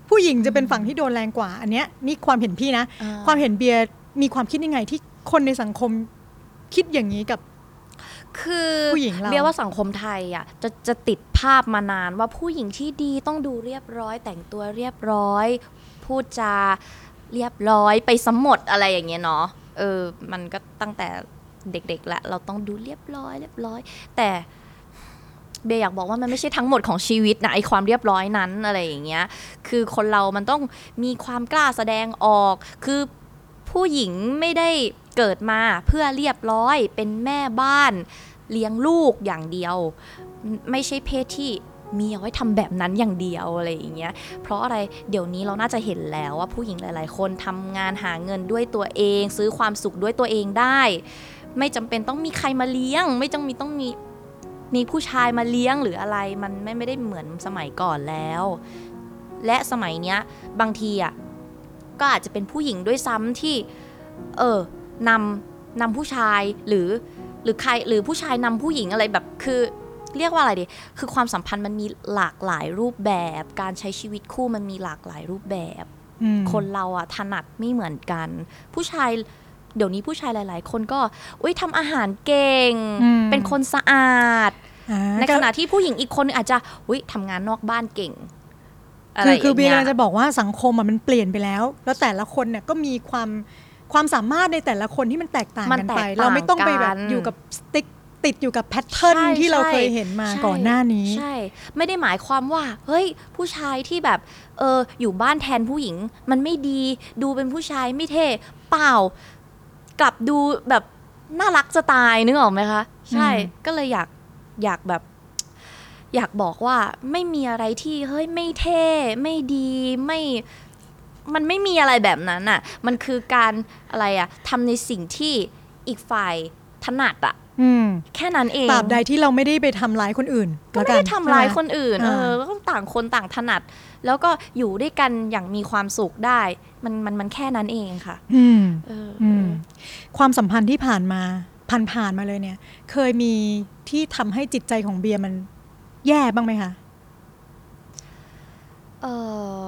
ผู้หญิงจะเป็นฝั่งที่โดนแรงกว่า อันเนี้ยนี่ความเห็นพี่นะอ่าความเห็นเบียร์มีความคิดยังไงที่คนในสังคมคิดอย่างนี้กับ คือผู้หญิงเราเบียร์ว่าสังคมไทยอะจะจะติดภาพมานานว่าผู้หญิงที่ดีต้องดูเรียบร้อย แต่งตัวเรียบร้อย พูดจาเรียบร้อยไปสมหมดอะไรอย่างเงี้ยเนาะเออ มันก็ตั้งแต่เด็กๆแหละเราต้องดูเรียบร้อย เรียบร้อย แต่เบย์อยากบอกว่ามันไม่ใช่ทั้งหมดของชีวิตนะไอความเรียบร้อยนั้นอะไรอย่างเงี้ย คือคนเรามันต้องมีความกล้าแสดงออก คือผู้หญิงไม่ได้เกิดมาเพื่อเรียบร้อยเป็นแม่บ้าน เลี้ยงลูกอย่างเดียว ไม่ใช่เพศที่ มีเอาไว้ทำแบบนั้นอย่างเดียวอะไรอย่างเงี้ย เพราะอะไรเดี๋ยวนี้เราน่าจะเห็นแล้วว่าผู้หญิงหลาย ๆ คนทำงานหาเงินด้วยตัวเอง ซื้อความสุขด้วยตัวเองได้ ไม่จำเป็นต้องมีใครมาเลี้ยง ไม่จำมีต้องมีมีผู้ชายมาเลี้ยงหรืออะไรมันไม่ไม่ได้เหมือนสมัยก่อนแล้ว และสมัยเนี้ยบางทีอะก็อาจจะเป็นผู้หญิงด้วยซ้ำที่ เออนำนำผู้ชายหรือหรือใครหรือผู้ชายนำผู้หญิงอะไรแบบคือ เรียกว่าอะไรดี คือความสัมพันธ์มันมีหลากหลายรูปแบบ การใช้ชีวิตคู่มันมีหลากหลายรูปแบบอืมคนเราอะถนัดไม่เหมือนกัน ผู้ชายเดี๋ยวนี้ผู้ชายหลาย ๆ คนก็ อุ้ยทำอาหารเก่งอืมเป็นคนสะอาดอ่าในขณะที่ผู้หญิงอีกคนนึงอาจจะ อุ้ยทำงานนอกบ้านเก่งะคืไรอคือเบียร์ย่างกำลังงี้จะบอกว่าสังคมอะมันเปลี่ยนไปแล้ว แล้วแต่ละคนเนี่ยก็มีความความสามารถในแต่ละคนที่มันแตกต่างมันกันแตกไปต่างเราไม่ต้องไปแบบกันอยู่กับสติ๊ก ติดอยู่กับแพทเทิร์นใช่ที่เราใช่เคยเห็นมาใช่ก่อนหน้านี้ ใช่ ไม่ได้หมายความว่า เฮ้ย ผู้ชายที่แบบเอออยู่บ้านแทนผู้หญิง มันไม่ดีดูเป็นผู้ชายไม่เท่เปล่า กลับดูแบบน่ารักจะตายนึกออกไหมคะ ใช่อืม ก็เลยอยากอยากแบบ อยากบอกว่าไม่มีอะไรที่เฮ้ยไม่เท่ไม่ดีไม่ มันไม่มีอะไรแบบนั้นอะมันคือการอะไรอะทำในสิ่งที่อีกฝ่ายถนัดอะอืม แค่นั้นเองตราบใดที่เราไม่ได้ไปทำร้ายคนอื่นก็แล้วไม่ได้ทำร้ายใช่ไหมคนอื่น เออ่าอก็ต่างคนต่างถนัด แล้วก็อยู่ด้วยกันอย่างมีความสุขได้ มันมันมันแค่นั้นเองค่ะ อืมเออออืมความสัมพันธ์ที่ผ่านมาผ่านผ่านมาเลยเนี่ย เคยมีที่ทำให้จิตใจของเบียร์มันแย่บ้างไหมคะเออ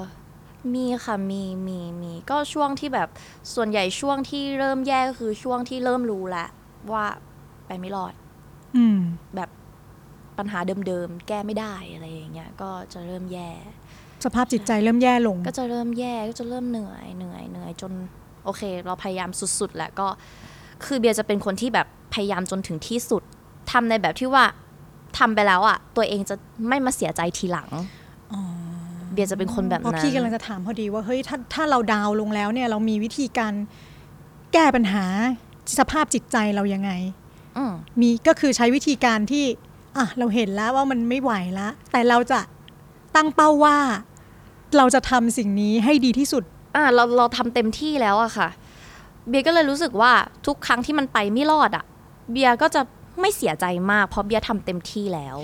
มีค่ะมีมีมีก็ช่วงที่แบบส่วนใหญ่ช่วงที่เริ่มแย่ก็คือช่วงที่เริ่มรู้แล้วว่า ไปไม่รอด อืมแบบปัญหาเดิมๆ แก้ไม่ได้อะไรอย่างเงี้ย ก็จะเริ่มแย่ สภาพจิตใจเริ่มแย่ลง ก็จะเริ่มแย่ก็จะเริ่มเหนื่อยเหนื่อยเหนื่อยจนโอเค เราพยายามสุดๆแหละก็ คือเบียร์จะเป็นคนที่แบบพยายามจนถึงที่สุดทำในแบบที่ว่าทำไปแล้วอะ ตัวเองจะไม่มาเสียใจทีหลังเบียร์จะเป็นคนแบบเพราะนั้นพี่กำลังจะถามพอดีว่าเฮ้ยถ้าถ้าเราดาวน์ลงแล้วเนี่ยเรามีวิธีการแก้ปัญหาสภาพจิตใจเรายังไงอื มมีก็คือใช้วิธีการที่อะเราเห็นแล้วว่ามันไม่ไหวแล้วแต่เราจะตั้งเป้าว่า เราจะทำสิ่งนี้ให้ดีที่สุด อะเราเราทำเต็มที่แล้วอะค่ะ เบียร์ก็เลยรู้สึกว่าทุกครั้งที่มันไปไม่รอดอะเบียร์ก็จะไม่เสียใจมากเพราะเบียร์ทำเต็มที่แล้ว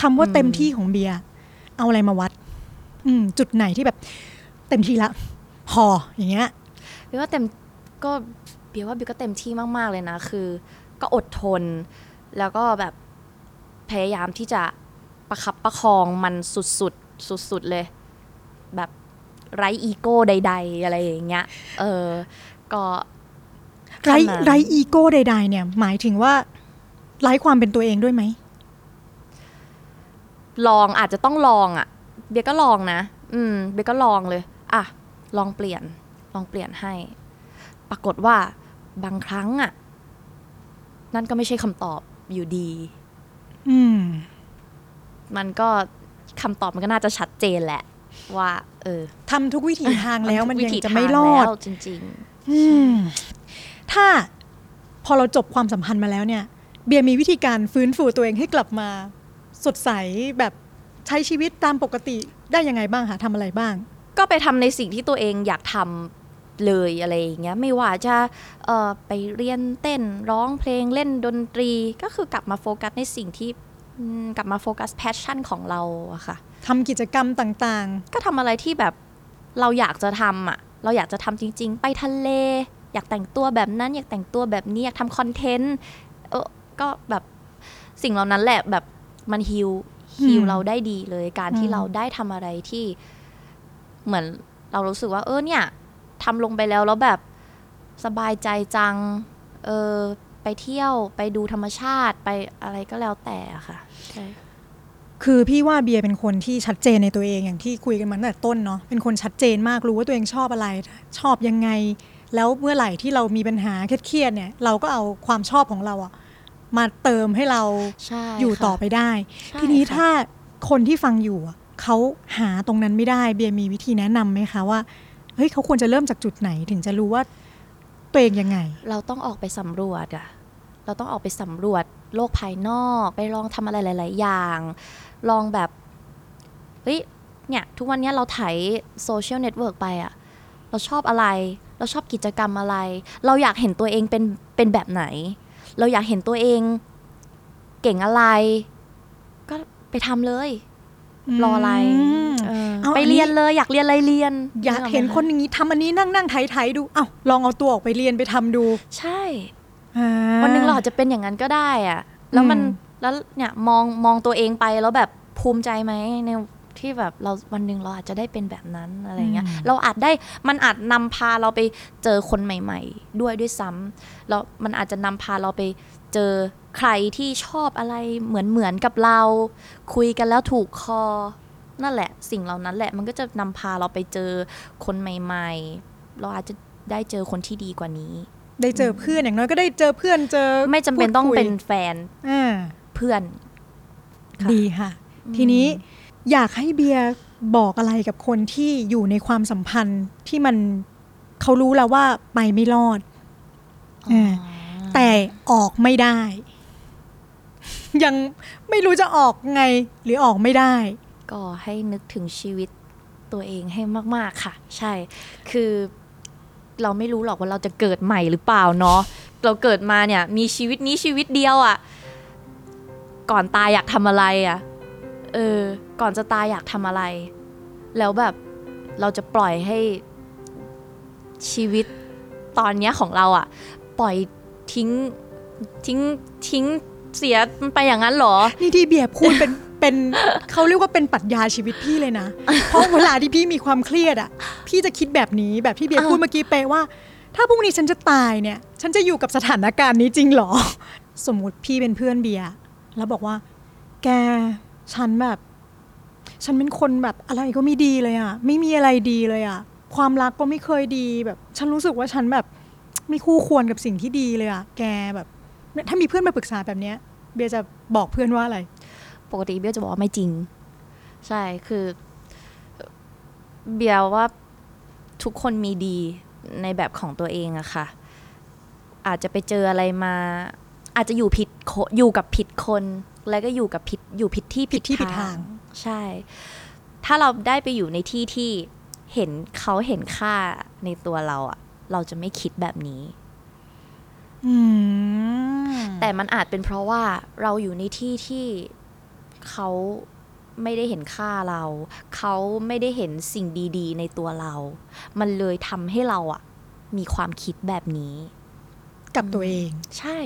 คำว่าอืมเต็มที่ของเบียร์เอาอะไรมาวัด อืม จุดไหนที่แบบ เต็มที่ละ พออย่างเงี้ยเบียร์ว่าเต็มก็เบียร์ว่าเบียร์ก็เต็มที่มากๆเลยนะ คือ ก็อดทน แล้วก็แบบพยายามที่จะประคับประคองมันสุดๆสุดๆเลย แบบไร้อีโก้ใด ๆ อะไรอย่างเงี้ย เออ ก็ไรขนาดไรอีโก้ใด ๆ เนี่ย หมายถึงว่าไร้ความเป็นตัวเองด้วยไหม ลองอาจจะต้องลองอะ่ะ เบียร์ก็ลองนะ อืม เบียร์ก็ลองเลย อะ ลองเปลี่ยน ลองเปลี่ยนให้ ปรากฏว่าบางครั้งอะ่ะ นั่นก็ไม่ใช่คำตอบอยู่ดี อืม มันก็คำตอบมันก็น่าจะชัดเจนแหละ ว่า เออทำทุกวิถีทางแล้วมันวิยังถีจะไม่ทางรอดแล้วจริงอืม ถ้าพอเราจบความสัมพันธ์มาแล้วเนี่ย เบียร์มีวิธีการฟื้นฟูตัวเองให้กลับมา สดใสแบบใช้ชีวิตตามปกติได้ยังไงบ้างคะทำอะไรบ้างๆก็ไปทำในสิ่งที่ตัวเองอยากทำ เลยอะไรอย่างเงี้ยไม่ว่าจะเอ่อไปเรียนเต้นร้องเพลงเล่นดนตรี ก็คือกลับมาโฟกัสในสิ่งที่อืมกลับมา focus passion ของเราอะค่ะทำกิจกรรมต่างก็ทำอะไรที่แบบเราอยากจะทำอะเราอยากจะทำจริง ๆ ไปทะเล อยากแต่งตัวแบบนั้น อยากแต่งตัวแบบนี้อยากทำคอนเทนต์เออก็แบบสิ่งเหล่านั้นแหละแบบมันฮิวฮิวเราได้ดีเลยการที่เราได้ทำอะไรที่เหมือนเรารู้สึกว่าเออเนี่ย ทำลงไปแล้วแล้วแบบสบายใจจัง เออไปเที่ยวไปดูธรรมชาติไปอะไรก็แล้วแต่อะค่ะใช่ๆคือพี่ว่าเบียร์เป็นคนที่ชัดเจนในตัวเองอย่างที่คุยกันมาตั้งแต่ต้นเนาะเป็นคนชัดเจนมากรู้ว่าตัวเองชอบอะไร ชอบยังไง แล้วเมื่อไหร่ที่เรามีปัญหาเครียดๆเนี่ย เราก็เอาความชอบของเราอะมาเติมให้เราใช่อยู่ค่ะต่อไปได้ใช่ทีนี้ค่ะถ้าคนที่ฟังอยู่อะเขาหาตรงนั้นไม่ได้ เบียร์มีวิธีแนะนำไหมคะว่า เฮ้ยเขาควรจะเริ่มจากจุดไหนถึงจะรู้ว่าตัวเองยังไง เราต้องออกไปสำรวจอะเราต้องออกไปสำรวจโลกภายนอก ไปลองทำอะไรหลาย ๆ อย่าง ลองแบบเฮ้ยเนี่ยทุกวันนี้เราไถ social network ไปอะเราชอบอะไร เราชอบกิจกรรมอะไร เราอยากเห็นตัวเองเป็นเป็นแบบไหน เราอยากเห็นตัวเองเก่งอะไร ก็ไปทำเลย รออะไรมเออเอาไปอันนี้เรียนเลยอยากเรียนอะไรเรียน อยากเห็นคนอย่างนี้ทำอันนี้นั่งนั่งไถไถดูเอ้าลองเอาตัวออกไปเรียนไปทำดู ใช่อ่าวันหนึ่งเราอาจจะเป็นอย่างนั้นก็ได้อะแล้วมันอืมแล้วเนี่ยมองมองตัวเองไปแล้วแบบภูมิใจไหมในที่แบบเราวันหนึ่งเราอาจจะได้เป็นแบบนั้นอะไรเงี้ยเราอาจได้มันอาจนำพาเราไปเจอคนใหม่ ๆ ด้วยด้วยซ้ำแล้วมันอาจจะนำพาเราไปเจอ ใครที่ชอบอะไรเหมือนเหมือนกับเรา คุยกันแล้วถูกคอ นั่นแหละ สิ่งเหล่านั้นแหละมันก็จะนำพาเราไปเจอคนใหม่ ๆ เราอาจจะได้เจอคนที่ดีกว่านี้ ได้เจอเพื่อนอย่างน้อยก็ได้เจอเพื่อนเจอไม่จำเป็นต้องพูดคุยเป็นแฟนอ่าเพื่อนค่ะดีค่ะ ทีนี้อยากให้เบียร์บอกอะไรกับคนที่อยู่ในความสัมพันธ์ที่มันเขารู้แล้วว่าไปไม่รอดอ๋อแต่ออกไม่ได้ ยังไม่รู้จะออกไงหรือออกไม่ได้ ก็ให้นึกถึงชีวิตตัวเองให้มาก ๆ ค่ะ ใช่ คือเราไม่รู้หรอกว่าเราจะเกิดใหม่หรือเปล่าเนาะเราเกิดมาเนี่ยมีชีวิตนี้ชีวิตเดียวอะ่ะ ก่อนตายอยากทำอะไรอะ่ะ เออ ก่อนจะตายอยากทำอะไร แล้วแบบเราจะปล่อยให้ชีวิตตอนเนี้ยของเราอะปล่อยทิ้งทิ้งทิ้ง เสียมันไปอย่างนั้นเหรอ นี่ที่เบียร์พูดเป็นเป็นเขาเรียกว่าเป็นปรัชญาชีวิตพี่เลยนะ เพราะเวลาที่พี่มีความเครียดอะ พี่จะคิดแบบนี้แบบที่เบียร์อ่าพูดเมื่อกี้ไปว่า ถ้าพรุ่งนี้ฉันจะตายเนี่ย ฉันจะอยู่กับสถานการณ์นี้จริงเหรอ สมมุติพี่เป็นเพื่อนเบียร์แล้วบอกว่า แกฉันแบบ ฉันเป็นคนแบบอะไรก็ไม่ดีเลยอะ ไม่มีอะไรดีเลยอะ ความรักก็ไม่เคยดีแบบ ฉันรู้สึกว่าฉันแบบ ไม่คู่ควรกับสิ่งที่ดีเลยอะ แกแบบเนี่ย ถ้ามีเพื่อนมาปรึกษาแบบเนี้ยเบียร์จะบอกเพื่อนว่าอะไร ปกติเบียร์จะบอกว่าไม่จริง ใช่คือ เบียร์ว่าทุกคนมีดีในแบบของตัวเองอะค่ะ อาจจะไปเจออะไรมา อาจจะอยู่ผิดคอยู่กับผิดคน แล้วก็อยู่กับผิดอยู่ผิดที่ผิดที่ผิดทาง ใช่ ถ้าเราได้ไปอยู่ในที่ที่เห็นเขาเห็นค่าในตัวเราอะเราจะไม่คิดแบบนี้อืม แต่มันอาจเป็นเพราะว่าเราอยู่ในที่ที่เขาไม่ได้เห็นค่าเรา เขาไม่ได้เห็นสิ่งดีๆ ในตัวเรา มันเลยทำให้เราอะมีความคิดแบบนี้ กับตัวเอง ใช่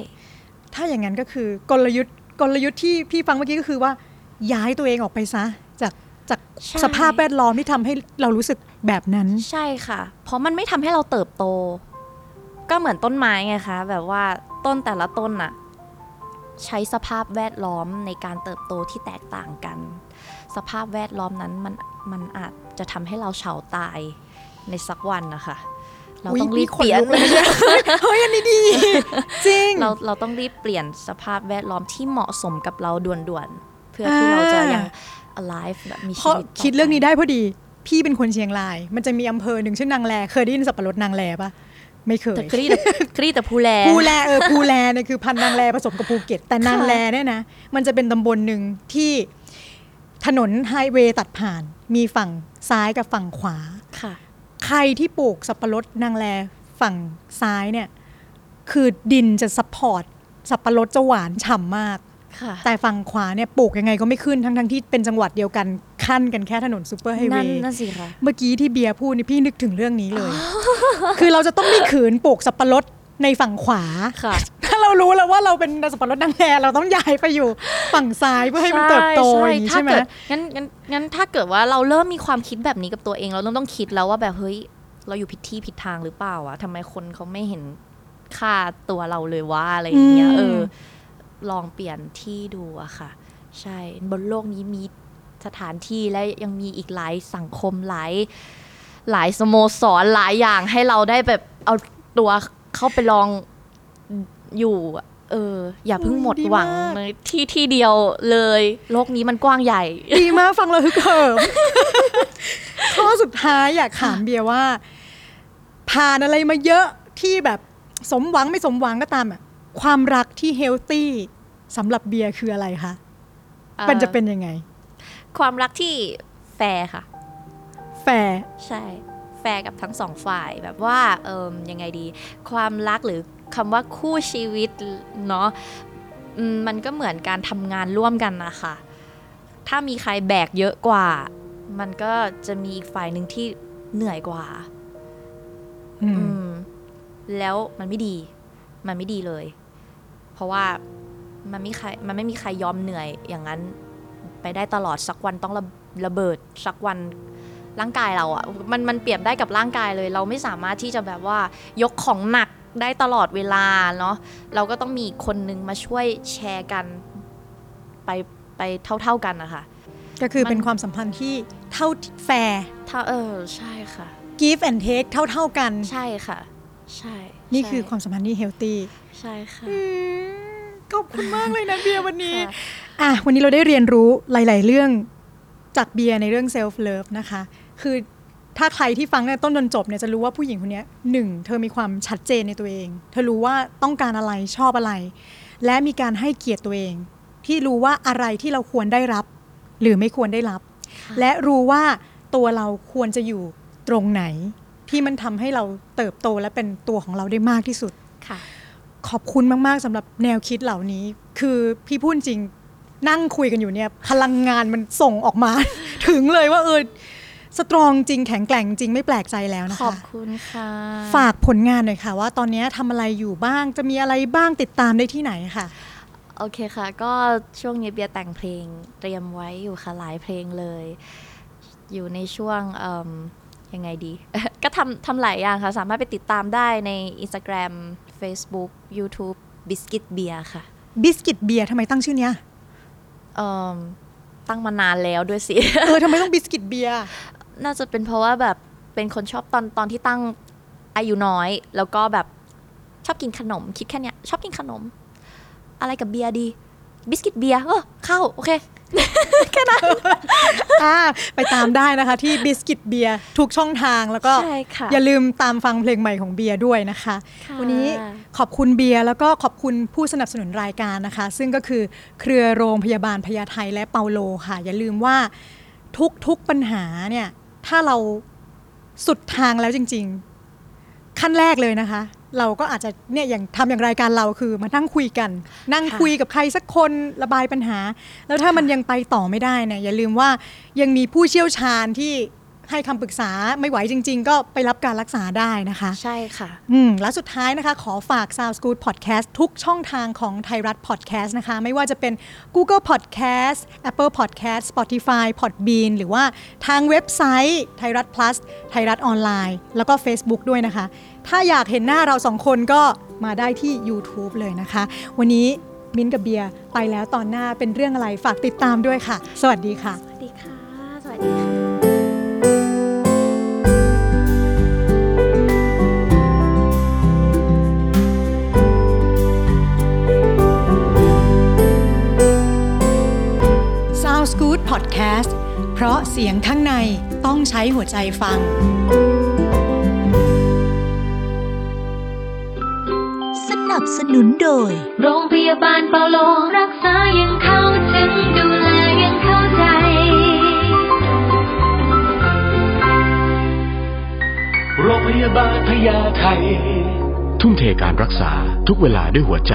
ถ้าอย่างนั้นก็คือกลยุทธ์กลยุทธ์ที่พี่ฟังเมื่อกี้ก็คือว่า ย้ายตัวเองออกไปซะ จากจากใช่สภาพแวดล้อมที่ทำให้เรารู้สึกแบบนั้น ใช่ค่ะ เพราะมันไม่ทำให้เราเติบโต ก็เหมือนต้นไม้ไงคะแบบว่าต้นแต่ละต้นน่ะใช้สภาพแวดล้อมในการเติบโตที่แตกต่างกัน สภาพแวดล้อมนั้นมันมันอาจจะทำให้เราเฉาตายในสักวันนะคะเราอุ๊ยต้องรีบมีขนเปลี่ยนลุกเลยเนี่ยเฮ้ยอันนี้ดี จริง เราเราต้องรีบเปลี่ยนสภาพแวดล้อมที่เหมาะสมกับเราด่วนๆ เพื่อที่เราจะยัง alive แบบมีชีวิต เพราะแต่คิดเรื่องนี้ไปได้พอดี พี่เป็นคนเชียงราย มันจะมีอำเภอหนึ่งชื่อนางแล เคยได้ยินสับปะรดนางแลปะ ไม่เคยแต่ครีแต่ครีแต่ภูแลภูแลเออภูแลเนี่ยคือพันธุ์นางแลผสมกับภูเก็ต แต่นางแลเนี่ยนะมันจะเป็นตำบลหนึ่งที่ถนนไฮเวย์ตัดผ่าน มีฝั่งซ้ายกับฝั่งขวาค่ะ ใครที่ปลูกสับปะรดนางแลฝั่งซ้ายเนี่ย คือดินจะ supportสับปะรดจะหวานฉ่ำมาก ค่ะ แต่ฝั่งขวาเนี่ยปลูกยังไงก็ไม่ขึ้นทั้งทั้งๆที่เป็นจังหวัดเดียวกันคั่นกันแค่ถนน superhighway นั่นสิค่ะ เมื่อกี้ที่เบียร์พูดนี่พี่นึกถึงเรื่องนี้เลย คือเราจะต้องไม่ขืนปลูกสับปะรดในฝั่งขวาค่ะ ถ้าเรารู้แล้วว่าเราเป็นสับปะรดนางแลเราต้องย้ายไปอยู่ฝั่งซ้ายเพื่อให้มันเติบโตอย่างนี้ใช่ไหมถ้าเกิดงั้นงั้นงั้นถ้าเกิดว่าเราเริ่มมีความคิดแบบนี้กับตัวเองเราเริ่มต้องคิดแล้วว่าแบบเฮ้ยเราอยู่ผิดที่ผิดทางหรือเปล่าวะทำไมคนเขาไม่เห็นค่าตัวเราเลยว่าอะไรอย่างเงี้ยอืมเออ ลองเปลี่ยนที่ดูอะค่ะ ใช่บนโลกนี้มีสถานที่และยังมีอีกหลายสังคมหลายหลายสโมสรหลายอย่างให้เราได้แบบเอาตัวเข้าไปลองอยู่อะเออ อย่าเพิ่งหมดหวังในที่ที่เดียวเลย โลกนี้มันกว้างใหญ่ ดีมากฟังเราฮึกเหิมข้อสุดท้ายอยากถามเบียร์ว่า ผ่านอะไรมาเยอะที่แบบสมหวังไม่สมหวังก็ตามอะ ความรักที่ healthy สำหรับเบียร์คืออะไรคะ มันจะเป็นยังไง ความรักที่แฟร์ค่ะ แฟร์ใช่ แฟร์กับทั้งสองฝ่ายแบบว่าเอิ่มยังไงดี ความรักหรือคำว่าคู่ชีวิตเนาะอืมมันก็เหมือนการทำงานร่วมกันนะคะถ้ามีใครแบกเยอะกว่า มันก็จะมีอีกฝ่ายหนึ่งที่เหนื่อยกว่า อืมอืมแล้วมันไม่ดี มันไม่ดีเลย เพราะว่ามันไม่ใครมันไม่มีใครยอมเหนื่อยอย่างนั้นไปได้ตลอดสักวันต้องระระเบิดสักวันร่างกายเราอะ่ะมันมันเปรียบได้กับร่างกายเลย เราไม่สามารถที่จะแบบว่ายกของหนักได้ตลอดเวลาเนาะเราก็ต้องมีอีกคนนึงมาช่วยแชร์กันไปไปเท่า ๆกันนะคะก็คือมันเป็นความสัมพันธ์ที่เท่าแฟร์ถ้าเออใช่ค่ะ give and take เท่าเท่าๆกัน ใช่ค่ะ ใช่ นี่ใช่คือความสัมพันธ์ที่เฮลตี้ ใช่ค่ะขอบคุณมากเลยนะเบียร์วันนี้ค่ะอะวันนี้เราได้เรียนรู้หลาย ๆ เรื่องจากเบียร์ในเรื่อง self love นะคะ คือถ้าใครที่ฟังในต้นจนจบเนี่ยจะรู้ว่าผู้หญิงคนเนี้ยหนึ่งเธอมีความชัดเจนในตัวเอง เธอรู้ว่าต้องการอะไรชอบอะไร และมีการให้เกียรติตัวเอง ที่รู้ว่าอะไรที่เราควรได้รับ หรือไม่ควรได้รับ และรู้ว่าตัวเราควรจะอยู่ตรงไหน ที่มันทำให้เราเติบโตและเป็นตัวของเราได้มากที่สุดค่ะ ขอบคุณมากๆสำหรับแนวคิดเหล่านี้ คือพี่พูดจริงนั่งคุยกันอยู่เนี่ยพลังงานมันส่งออกมา ถึงเลยว่าเออสตรองจริงแข็งแกร่งจริงไม่แปลกใจแล้วนะขอคะบคุณค่ะ ฝากผลงานหน่อยค่ะ ว่าตอนนี้ทำอะไรอยู่บ้างจะมีอะไรบ้างติดตามได้ที่ไหนค่ะ โอเคค่ะ ก็ช่วงนี้เบียร์แต่งเพลงเตรียมไว้อยู่ค่ะหลายเพลงเลย อยู่ในช่วงเอิ่มยังไงดี ก็ทำทำหลายอย่างค่ะ สามารถไปติดตามได้ใน Instagram Facebook YouTube Biscuit Beer ค่ะ Biscuit Beer ทำไมตั้งชื่อเนี้ยเอิ่มตั้งมานานแล้วด้วยสิ เออทำไมต้อง Biscuit Beer น่าจะเป็นเพราะว่าแบบเป็นคนชอบตอนตอนที่ตั้งอายุน้อย แล้วก็แบบชอบกินขนม คิดแค่เนี้ยชอบกินขนม อะไรกับเบียร์ดี Biscuit Beer เออเข้า โอเค อ่าไปตามได้นะคะที่ Biscuit Beer ทุกช่องทางแล้วก็ ใช่ค่ะอย่าลืมตามฟังเพลงใหม่ของเบียร์ด้วยนะคะ ค่ะ วันนี้ขอบคุณเบียร์แล้วก็ขอบคุณผู้สนับสนุนรายการนะคะ ซึ่งก็คือเครือโรงพยาบาลพญาไทและเปาโลค่ะ อย่าลืมว่าทุกทุกปัญหาเนี่ยถ้าเราสุดทางแล้วจริง ๆ ขั้นแรกเลยนะคะ เราก็อาจจะเนี่ยอย่างทำอย่างรายการเราคือมานั่งคุยกัน นั่งคุยกับใครสักคนระบายปัญหา แล้วถ้ามันยังไปต่อไม่ได้เนี่ยอย่าลืมว่ายังมีผู้เชี่ยวชาญที่ให้คำปรึกษาไม่ไหวจริง ๆ ก็ไปรับการรักษาได้นะคะ ใช่ค่ะ อืมและสุดท้ายนะคะ ขอฝาก Sound School Podcast ทุกช่องทางของไทยรัฐ Podcast นะคะ ไม่ว่าจะเป็น Google Podcast Apple Podcast Spotify Podbean หรือว่าทางเว็บไซต์ไทยรัฐ plus ไทยรัฐออนไลน์ แล้วก็ Facebook ด้วยนะคะ ถ้าอยากเห็นหน้าเราสองคนก็มาได้ที่ YouTube เลยนะคะ วันนี้มิ้นท์กับเบียร์ไปแล้วตอนหน้าเป็นเรื่องอะไรฝากติดตามด้วยค่ะ สวัสดีค่ะ สวัสดีค่ะ สวัสดีค่ะ Sound Good Podcast เพราะเสียงข้างในต้องใช้หัวใจฟัง นับสนุนโดย โรงพยาบาลเปาโลรักษายังเข้าถึงดูแลยังเข้าใจ โรงพยาบาลพญาไททุ่มเทการรักษาทุกเวลาด้วยหัวใจ